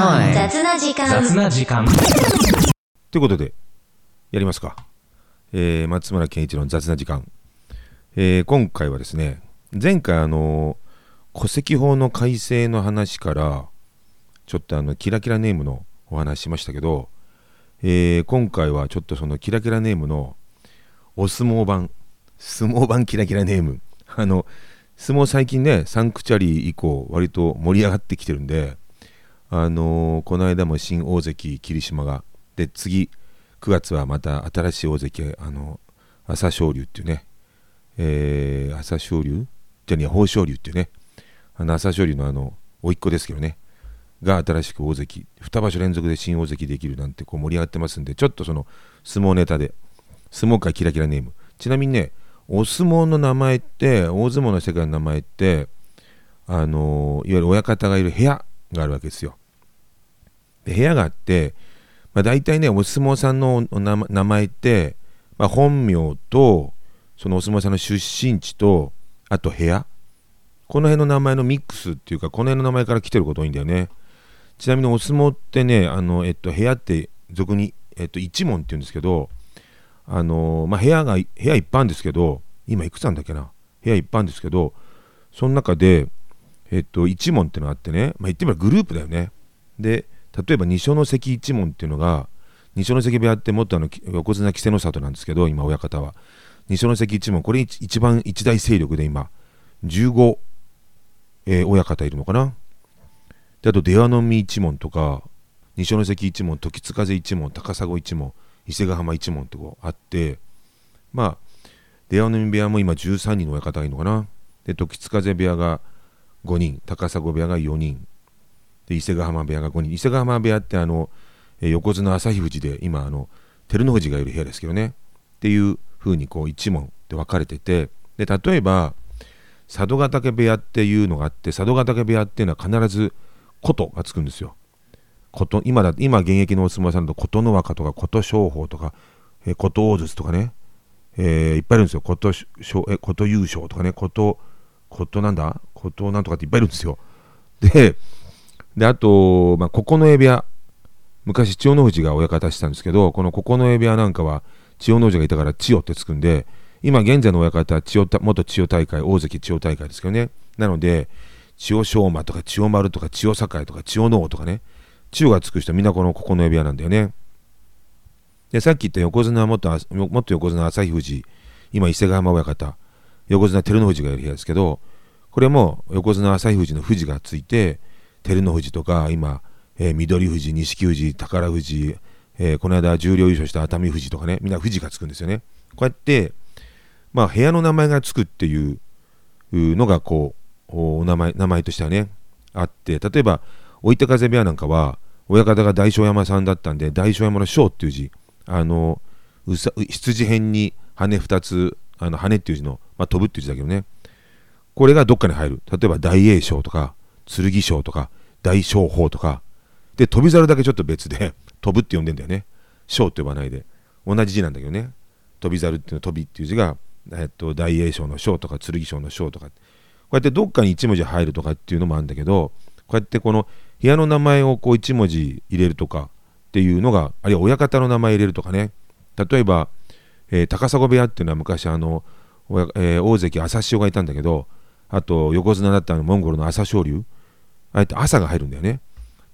雑な時間雑な時間。ということで、やりますか。えー松村健一郎の雑な時間。えー今回はですね、前回あの戸籍法の改正の話から、ちょっとあの、キラキラネームのお話しましたけど、えー今回はちょっとそのキラキラネームのお相撲版、相撲版キラキラネーム。あの、相撲最近ね、サンクチャリー以降、割と盛り上がってきてるんで、あのーこの間も新大関霧島が、で、次、9月はまた新しい大関、あの、朝青龍っていうね、えー、朝青龍？じゃねえ、豊昇龍っていうね、あの朝青龍のあの、甥っ子ですけどね、が新しく大関、2場所連続で新大関できるなんてこう盛り上がってますんで、ちょっとその相撲ネタで、相撲界キラキラネーム。ちなみにね、お相撲の名前って、大相撲の世界の名前って、あのーいわゆる親方がいる部屋があるわけですよ。で部屋があって、まあ、大体ね、お相撲さんの名前って、まあ、本名と、そのお相撲さんの出身地と、あと部屋。この辺の名前のミックスっていうか、この辺の名前から来てること多いんだよね。ちなみにお相撲ってね、あの、えっと、部屋って俗に、えっと、一門って言うんですけど、あのまあ、部屋が、部屋一般ですけど、今いくつなんだっけな？部屋一般ですけど、その中で、えっと、一門ってのがあってね、まあ、言ってみればグループだよね。で、例えば二所ノ関一門っていうのが、二所ノ関部屋ってもっとあの横綱稀勢の里なんですけど、今親方は。二所ノ関一門、これ一一番一大勢力で今、15、えー親方いるのかな。で、あと出羽海一門とか、二所ノ関一門、時津風一門、高砂一門、伊勢ヶ浜一門ってこうあって、まあ、出羽海部屋も今13人の親方がいるのかな。で、時津風部屋が5人、高砂部屋が4人、で伊勢ヶ浜部屋が5人伊勢ヶ浜部屋ってあの、横綱旭富士で今あの照ノ富士がいる部屋ですけどね。っていう風にこう一門で分かれててで例えば佐渡ヶ嶽部屋っていうのがあって佐渡ヶ嶽部屋っていうのは必ず琴がつくんですよ。琴今だ今現役のお相撲さんだと琴ノ若とか琴勝峰とか、えー琴大筒とかね、えーいっぱいいるんですよ。琴しょえ琴優勝とかね。琴琴なんだ？琴なんとかっていっぱいいるんですよ。でで、あと、まあ、九重部屋。昔、千代の富士が親方してたんですけど、この九重部屋なんかは、千代の富士がいたから千代ってつくんで、今現在の親方は千代元千代大会、大関千代大会ですけどね。なので、千代翔馬とか千代丸とか千代栄とか千代能とかね、千代がつく人みんなこの九重部屋なんだよね。で、さっき言った横綱は元あ元横綱旭富士、今伊勢ヶ浜親方、横綱照ノ富士がいる部屋ですけど、これも横綱旭富士の富士がついて、照ノ富士とか今、えー緑富士錦富士宝富士、えーこの間十両優勝した熱海富士とかねみんな富士がつくんですよね。こうやってまあ部屋の名前がつくっていうのがこうお名前名前としてはねあって例えば追手風部屋なんかは親方が大正山さんだったんで大正山の正っていう字あのうさ羊辺に羽二つあの羽っていう字の、まあ、飛ぶっていう字だけどね。これがどっかに入る。例えば大栄翔とか剣翔とか大翔鵬とか。で飛猿だけちょっと別で 飛ぶって呼んでんだよね。翔って呼ばないで。同じ字なんだけどね。飛猿っていうの飛びっていう字が、えっと、大栄翔の翔とか剣翔の翔とか。こうやってどっかに一文字入るとかっていうのもあるんだけどこうやってこの部屋の名前をこう一文字入れるとかっていうのがあるいは親方の名前入れるとかね。例えば、えー高砂部屋っていうのは昔あの、えー大関朝潮がいたんだけどあと横綱だったのモンゴルの朝青龍。あえて朝が入るんだよね。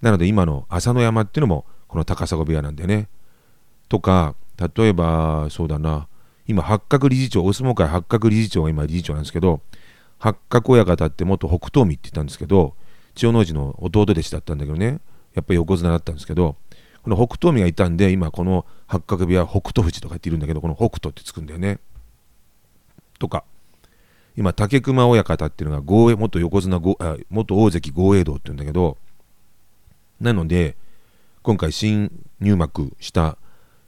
なので今の朝の山っていうのもこの高砂部屋なんだよね。とか例えばそうだな今八角理事長お相撲界八角理事長が今理事長なんですけど八角親方って元北東海って言ったんですけど千代の富士の弟弟子だったんだけどね。やっぱり横綱だったんですけどこの北東海がいたんで今この八角部屋北斗富士とか言っているんだけどこの北斗ってつくんだよね。とか。今竹熊親方っていうのが豪栄元横綱ごあ元大関豪栄道っていうんだけどなので今回新入幕した、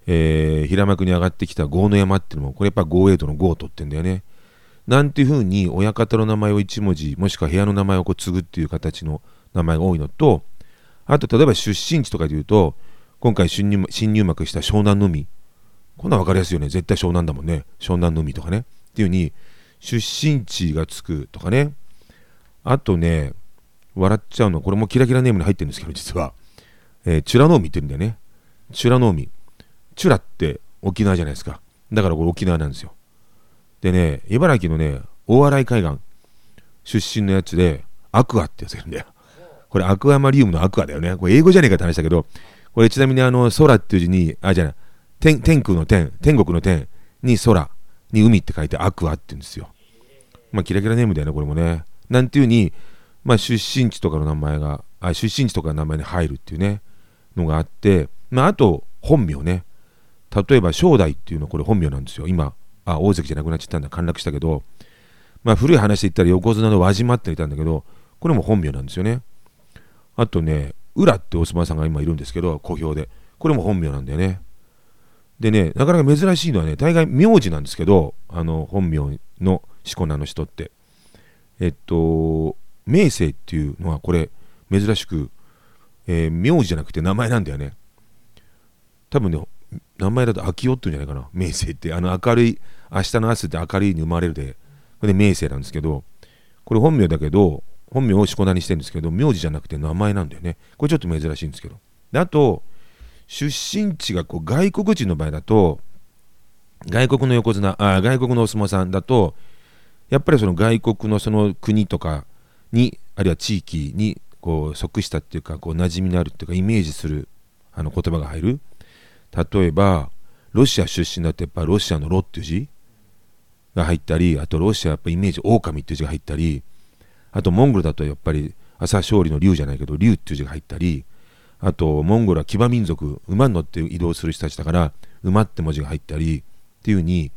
えー平幕に上がってきた豪の山っていうのもこれやっぱ豪栄道の豪とってんだよね。なんていうふうに親方の名前を一文字もしくは部屋の名前をこう継ぐっていう形の名前が多いのとあと例えば出身地とかで言うと今回新入新入幕した湘南の海。こんなん分かりやすいよね。絶対湘南だもんね。湘南の海とかね。っていうふうに出身地がつくとかねあとね笑っちゃうのこれもキラキラネームに入ってるんですけど実はえー、チュラノーミって言うんだよね。チュラノーミ。チュラって沖縄じゃないですか。だからこれ沖縄なんですよ。でね、茨城のね、大洗海岸出身のやつで、アクアってやつがいるんだよ。これアクアマリウムのアクアだよね。これ英語じゃねえかって話だけど、これちなみにあの、空っていう字に、あ、じゃない、天天空の天、天国の天に空に海って書いてアクアって言うんですよ。まあ、キラキラネームだよね、これもね。なんていうに、まあ、出身地とかの名前が、あ出身地とかの名前に入るっていうね、のがあって、まあ、あと、本名ね。例えば、正代っていうのはこれ本名なんですよ。今、あ、大関じゃなくなっちゃったんだ、陥落したけど、まあ、古い話で言ったら横綱の輪島っていたんだけど、これも本名なんですよね。あとね、浦ってお相撲さんが今いるんですけど、小兵で。これも本名なんだよね。でね、なかなか珍しいのはね、大概名字なんですけど、あの、本名のしこ名の人って。えっと、明生っていうのはこれ、珍しく、えー、名字じゃなくて名前なんだよね。多分ね、名前だと秋夫っていうんじゃないかな。明生って、あの明るい、明日の朝って明るいに生まれるで、これで明生なんですけど、これ本名だけど、本名をしこ名にしてるんですけど、名字じゃなくて名前なんだよね。これちょっと珍しいんですけど。であと、出身地がこう外国人の場合だと、外国の横綱、あ外国のお相撲さんだと、やっぱりその外国のその国とかに、あるいは地域にこう即したっていうか、こう馴染みのあるっていうか、イメージするあの言葉が入る。例えば、ロシア出身だとやっぱロシアのロっていう字が入ったり、あとロシアやっぱイメージ狼っていう字が入ったり、あとモンゴルだとやっぱり朝勝利の竜じゃないけど竜っていう字が入ったりあとモンゴルは騎馬民族馬に乗って移動する人たちだから馬って文字が入ったりっていう風に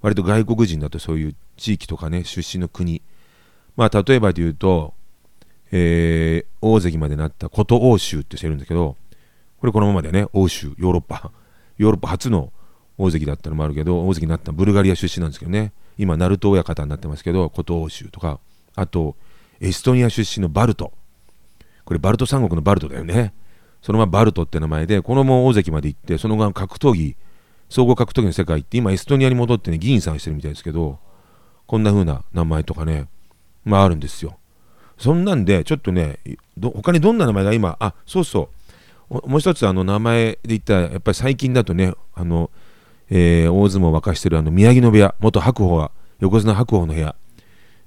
割と外国人だとそういう地域とかね出身の国。まあ例えばで言うと、えー、大関までなった古都欧州ってしてるんだけどこれこのままでね。欧州ヨーロッパ。ヨーロッパ初の大関だったのもあるけど大関になったブルガリア出身なんですけどね。今ナルト親方になってますけど古都欧州とか。あとエストニア出身のバルト。これバルト三国のバルトだよね。そのままバルトって名前で、このまま大関まで行って、その後格闘技、総合格闘技の世界って今エストニアに戻ってね、議員さんしてるみたいですけど、こんな風な名前とかね、まああるんですよ。そんなんで、ちょっとね、他にどんな名前が今、あ、そうそう、もう一つあの名前で言ったら、やっぱり最近だとね、あの、えー、大相撲を沸かしてるあの宮城野部屋、元白鵬は、横綱白鵬の部屋、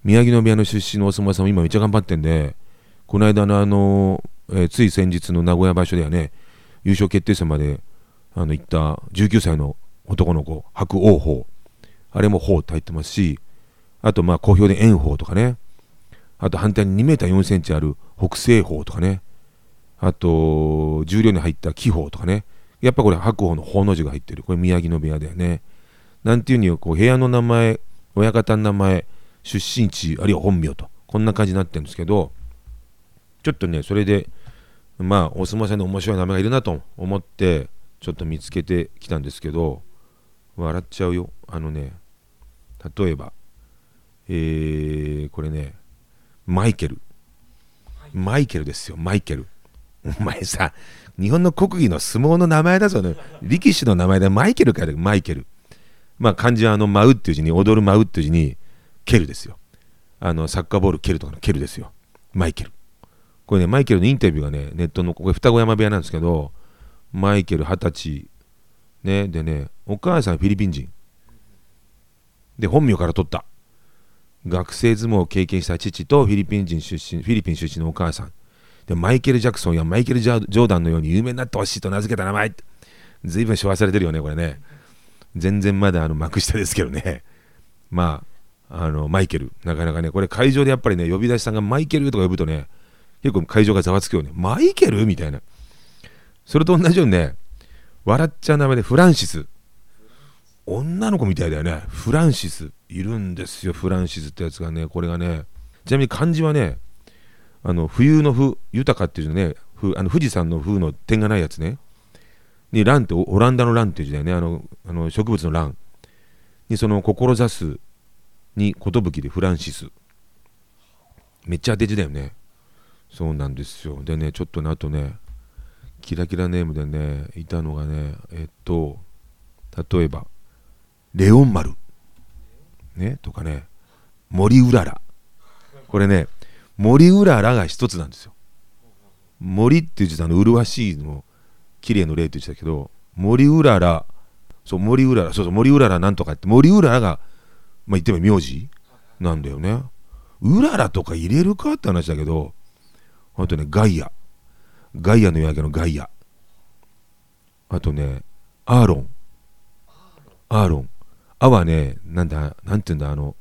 宮城野部屋の出身のお相撲さんも今めっちゃ頑張ってんで、この間のあの、えー、つい先日の名古屋場所ではね、優勝決定戦まであの行った19歳の男の子、白王鵬。あれも鵬って入ってますし、あとまあ好評で炎鵬とかね、あと反対に2メーター4センチある北西鵬とかね、あと重量に入った気砲とかね、やっぱこれ白鵬の鵬の字が入ってる。これ宮城野部屋だよね。なんていうにこう部屋の名前、親方の名前、出身地あるいは本名とこんな感じになってるんですけどちょっとねそれでまあお相撲さんに面白い名前がいるなと思ってちょっと見つけてきたんですけど笑っちゃうよあのね例えばえー、これねマイケルマイケルですよマイケルお前さ日本の国技の相撲の名前だぞね力士の名前でマイケルかよマイケルまあ漢字はあの舞うっていう字に踊る舞うっていう字にケルですよ。あの、サッカーボール蹴るとかのケルですよ。マイケル。これね、マイケルのインタビューがね、ネットの、これ双子山部屋なんですけど、マイケル二十歳、ね、でね、お母さんフィリピン人。で、本名から取った。学生相撲を経験した父とフィリピン人出身、フィリピン出身のお母さん。で、マイケル・ジャクソンやマイケル・ジョーダンのように有名になってほしいと名付けた名前。ずいぶん昭和されてるよね、これね。全然まだあの幕下ですけどね。まあ、あのマイケル、なかなかね、これ会場でやっぱりね、呼び出しさんがマイケルとか呼ぶとね、結構会場がざわつくよね。マイケル？みたいな。それと同じようにね、笑っちゃう名前でフランシス。女の子みたいだよね。フランシス。いるんですよ、フランシスってやつがね。これがね、ちなみに漢字はね、あの冬の風、豊かっていうね、あの富士山の風の点がないやつね。に、蘭ってオランダの蘭っていう字だよね。あのあの植物の蘭。に、その志すに寿でフランシスめっちゃ当て字だよねそうなんですよ。でねちょっとねあとねキラキラネームでねいたのがねえっと例えばレオン丸。ねとかね森うらら。これね森うららが一つなんですよ。森っていう字あの麗しいの綺麗の例って言ってたけど森うららそう森うららそうそう森うららなんとかって森うららがまあ言っても名字なんだよね。うららとか入れるかって話だけどあとねガイア。ガイアの夜明けのガイア。あとねアーロン。アーロン。アはねなんだなんて言うんだあの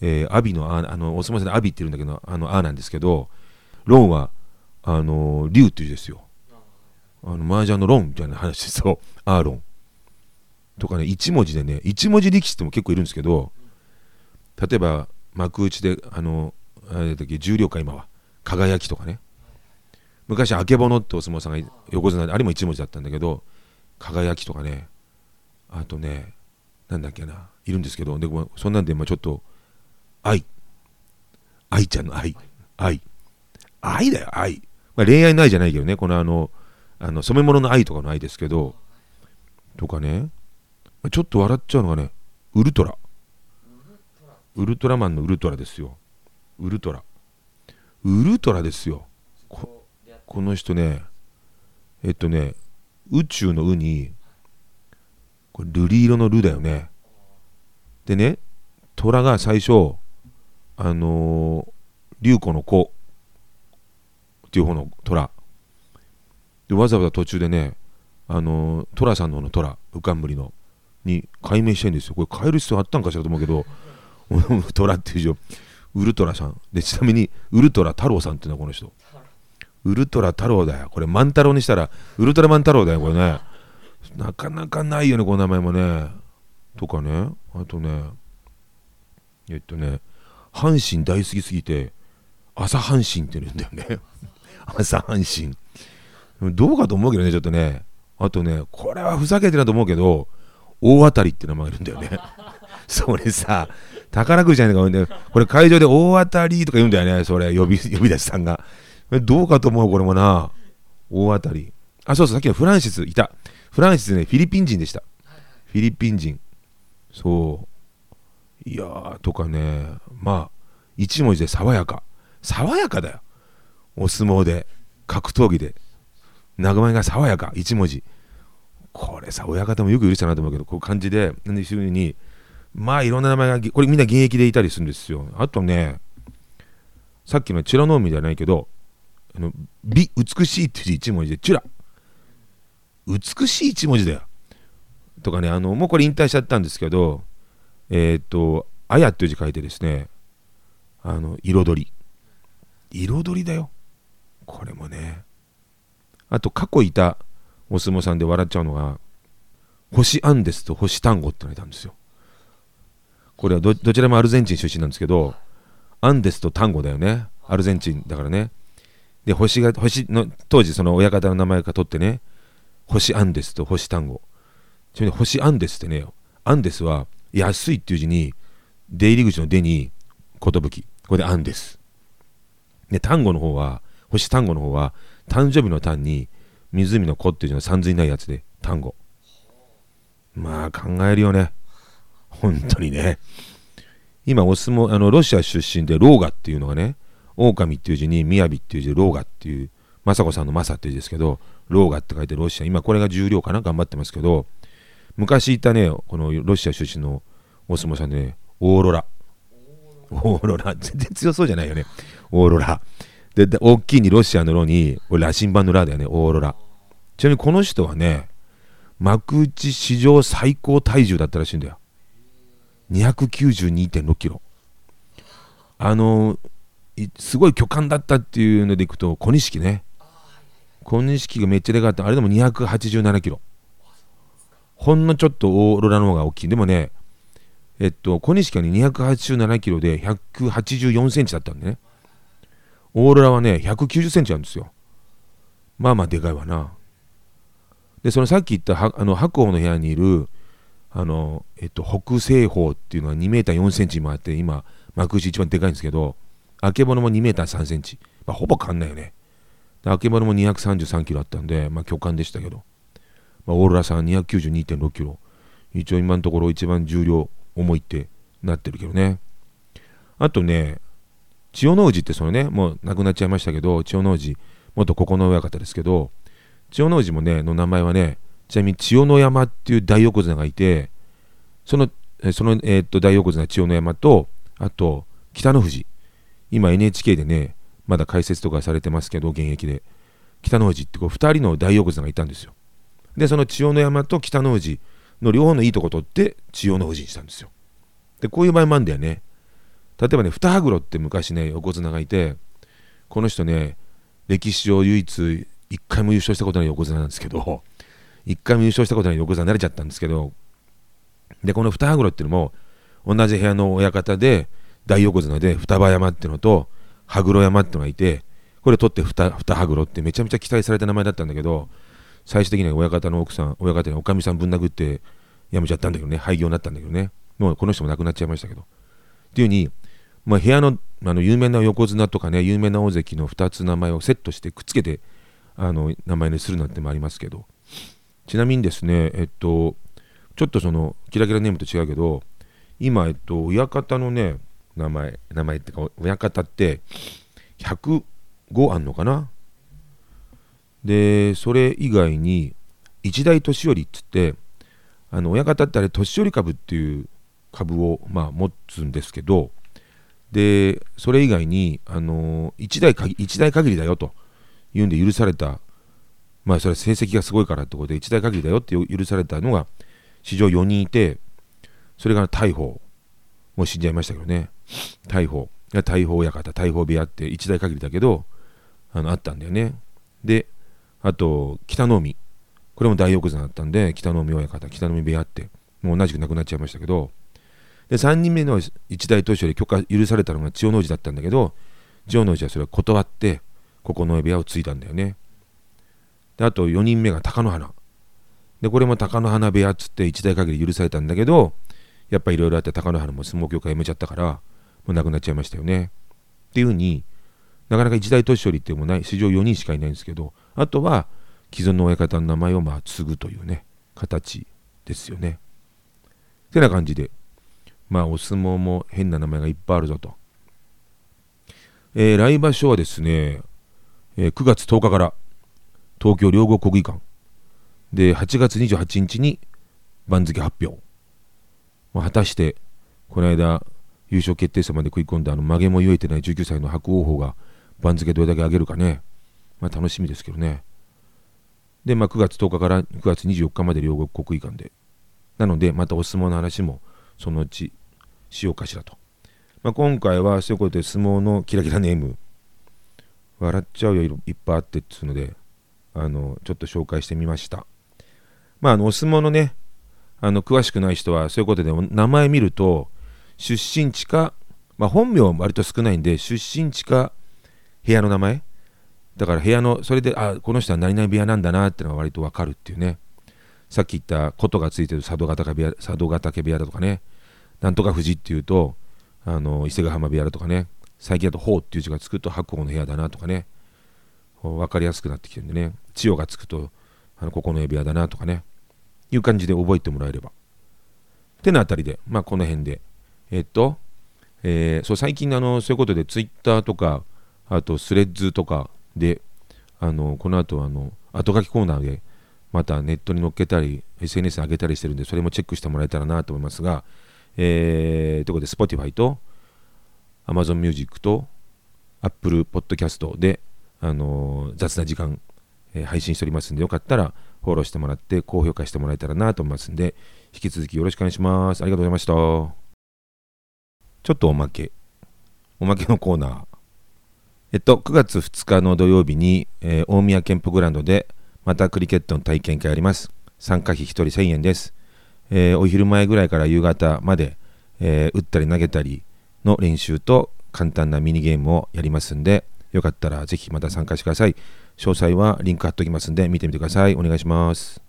えー、アビのああのお相撲さんアビって言うんだけどあのアなんですけどロンはあの竜っていう字ですよ。あの麻雀のロンみたいな話ですよ。アーロン。とかね1文字でね1文字力士っても結構いるんですけど例えば幕内であのあれだっけ重量か今は。輝きとかね。昔あけぼのってお相撲さんが横綱であれも1文字だったんだけど輝きとかね。あとねなんだっけな。いるんですけどでもそんなんでまあちょっと愛。愛ちゃんの愛。愛。愛だよ愛、まあ、恋愛の愛じゃないけどね。このあのあの染め物の愛とかの愛ですけどとかね。ちょっと笑っちゃうのがねウルトラ。ウルトラマンのウルトラですよ。ウルトラ。ウルトラですよ。この人ねえっとね宇宙の「う」にこれ瑠璃色の「ル」だよね。でね虎が最初あのー、子の子っていう方の虎。でわざわざ途中でねあのー、虎さんの方の虎浮かんぶりのに解明してんですよ。これ変える必要あったんかしらと思うけど 虎っていう字をウルトラさん。でちなみにウルトラ太郎さんっていうのはこの人。ウルトラ太郎だよ。これ万太郎にしたらウルトラマン太郎だよこれね。なかなかないよねこの名前もね。とかね。あとね。えっとね。阪神大好きすぎて朝阪神って言うんだよね。朝阪神。どうかと思うけどねちょっとね。あとねこれはふざけてると思うけど大当たりって名前がいるんだよね。それさ宝くじじゃないかこれ会場で大当たりとか言うんだよねそれ呼び 呼び出しさんが。どうかと思うこれもな。大当たり。あそうそうさっきのフランシスいた。フランシスねフィリピン人でした。フィリピン人。そう。いやーとかね。まあ一文字で爽やか。爽やかだよ。お相撲で格闘技で。名前が爽やか。一文字。これさ親方もよく許したなと思うけどこういう感じで何いうふうにまあいろんな名前がこれみんな現役でいたりするんですよあとねさっきのチュラノーミじゃないけどあの美美しいっていう字一文字でチュラ美しい一文字だよとかねあのもうこれ引退しちゃったんですけどえー、っと、あやっていう字書いてですね、あの、彩り。彩りだよ。これもね。あと、過去いたお相撲さんで笑っちゃうのが、星アンデスと星単語ってのがいたんですよ。これはどちらもアルゼンチン出身なんですけど、アンデスと単語だよね。アルゼンチンだからね。で、星が、星の、当時その親方の名前が取ってね、星アンデスと星単語。ちなみに星アンデスってね、アンデスは安いっていう字に、出入り口の出に、寿。これで安です。で、単語の方は、星単語の方は、誕生日の単に、湖の子っていう字の三髄ないやつで、単語。まあ、考えるよね。本当にね。今、お相撲、あの、ロシア出身で、ローガっていうのがね、狼っていう字に、雅っていう字で、ローガっていう、雅子さんの雅っていう字ですけど、ローガって書いてロシア、今これが重量かな？頑張ってますけど、昔いたね、このロシア出身のお相撲さんでね、オーロラ。オーロラ。全然強そうじゃないよね。オーロラ。で、大きいにロシアのロに、これ羅針盤のラだよね、オーロラ。ちなみにこの人はね、幕内史上最高体重だったらしいんだよ。292.6キロ。あのすごい巨漢だったっていうのでいくと、小錦ね。小錦がめっちゃでかかった。あれでも287キロ。ほんのちょっとオーロラの方が大きい。でもね、えっと、小西家に287キロで184センチだったんでね。オーロラはね、190センチあるんですよ。まあまあでかいわな。で、そのさっき言ったあの白鵬の部屋にいる、あの、えっと、北西方っていうのは2メーター4センチもあって、今、幕内一番でかいんですけど、あけぼのも2メーター3センチ。まあ、ほぼ変わんないよね。あけぼのも233キロあったんで、まあ、巨漢でしたけど。まあ、オーロラさん292.6キロ。一応今のところ一番重量重いってなってるけどね。あとね、千代の富士ってそのね、もう亡くなっちゃいましたけど、千代の富士、元九重親方ですけど千代の富士もねの名前はねちなみに千代の山っていう大横綱がいてそのその、えー、っと大横綱千代の山とあと北の富士。今 NHK でねまだ解説とかされてますけど現役で。北の富士ってこう2人の大横綱がいたんですよ。でその千代の山と北の富士の両方のいいとこ取って千代の富士にしたんですよ。でこういう場合もあるんだよね。例えばね二羽黒って昔ね横綱がいてこの人ね歴史上唯一一回も優勝したことない横綱なんですけど一回も優勝したことない横綱になれちゃったんですけどでこの二羽黒っていうのも同じ部屋の親方で大横綱で双葉山っていうのと羽黒山っていうのがいてこれ取って二羽黒ってめちゃめちゃ期待された名前だったんだけど最終的には親方の奥さん親方におかみさんぶん殴って辞めちゃったんだけどね廃業になったんだけどね。もうこの人も亡くなっちゃいましたけど。っていうふうにまあ、部屋のあの有名な横綱とかね有名な大関の2つ名前をセットしてくっつけてあの名前にするなんてもありますけど。ちなみにですねえっとちょっとそのキラキラネームと違うけど今えっと親方のね名前名前ってか親方って105あんのかな？でそれ以外に一代年寄りっつってあの親方ってあれ年寄り株っていう株をまあ持つんですけどでそれ以外に、あのー、1, 代限りだよというんで許されたまあそれは成績がすごいからってことで1代限りだよって許されたのが史上4人いてそれが大砲。もう死んじゃいましたけどね。大砲。大砲親方大砲部屋って1代限りだけどあのあったんだよね。であと北の海。これも大横綱だったんで北の海親方北の海部屋ってもう同じく亡くなっちゃいましたけど。で3人目の一大投手で許可許されたのが千代の富士だったんだけど千代の富士はそれを断って九重部屋を継いだんだよね。であと4人目が貴乃花。でこれも貴乃花部屋っつって一代限り許されたんだけどやっぱいろいろあって貴乃花も相撲協会辞めちゃったからもう亡くなっちゃいましたよね。っていうふうになかなか一大年寄りっていうもない史上4人しかいないんですけどあとは既存の親方の名前をまあ継ぐというね形ですよね。てな感じでまあ、お相撲も変な名前がいっぱいあるぞと。えー、来場所はですね、えー、9月10日から東京両国国技館。で8月28日に番付発表、まあ、果たしてこの間優勝決定戦まで食い込んだあの曲げも言えてない19歳の白鵬鵬が番付どれだけ上げるかね、まあ、楽しみですけどね。で、まあ、9月10日から9月24日まで両国国技館で。なのでまたお相撲の話もそのうちしようかしらと。まあ、今回はそういうことで相撲のキラキラネーム、笑っちゃうよいっぱいあってっつうので、あの、ちょっと紹介してみました。まあ、あの、お相撲のね、あの、詳しくない人はそういうことで名前見ると、出身地か、まあ、本名は割と少ないんで、出身地か部屋の名前だから部屋の、それで、あ、この人は何々部屋なんだなってのが割とわかるっていうね。さっき言ったことがついてる佐渡ヶ嶽部屋佐渡ヶ嶽部屋だとかねなんとか富士っていうとあの伊勢ヶ浜部屋だとかね最近だと「法」っていう字がつくと白鵬の部屋だなとかね分かりやすくなってきてるんでね。千代がつくとあのここの部屋だなとかね。いう感じで覚えてもらえれば。ってなあたりでまあこの辺で。えっと、えー、そう最近あのそういうことでツイッターとかあとスレッズとかであのこの後あの後書きコーナーでまたネットに載っけたり SNS 上げたりしてるんでそれもチェックしてもらえたらなと思いますが、えー、ということで Spotify と Amazon Music と Apple Podcast で、あの、雑な時間、えー、配信しておりますんでよかったらフォローしてもらって高評価してもらえたらなと思いますんで引き続きよろしくお願いしますありがとうございましたちょっとおまけおまけのコーナーえっと9月2日の土曜日に、えー、大宮健保グランドでまたクリケットの体験会あります。参加費1人1000円です。えー、お昼前ぐらいから夕方まで、えー、打ったり投げたりの練習と簡単なミニゲームをやりますんで、よかったらぜひまた参加してください。詳細はリンク貼っておきますんで見てみてください。お願いします。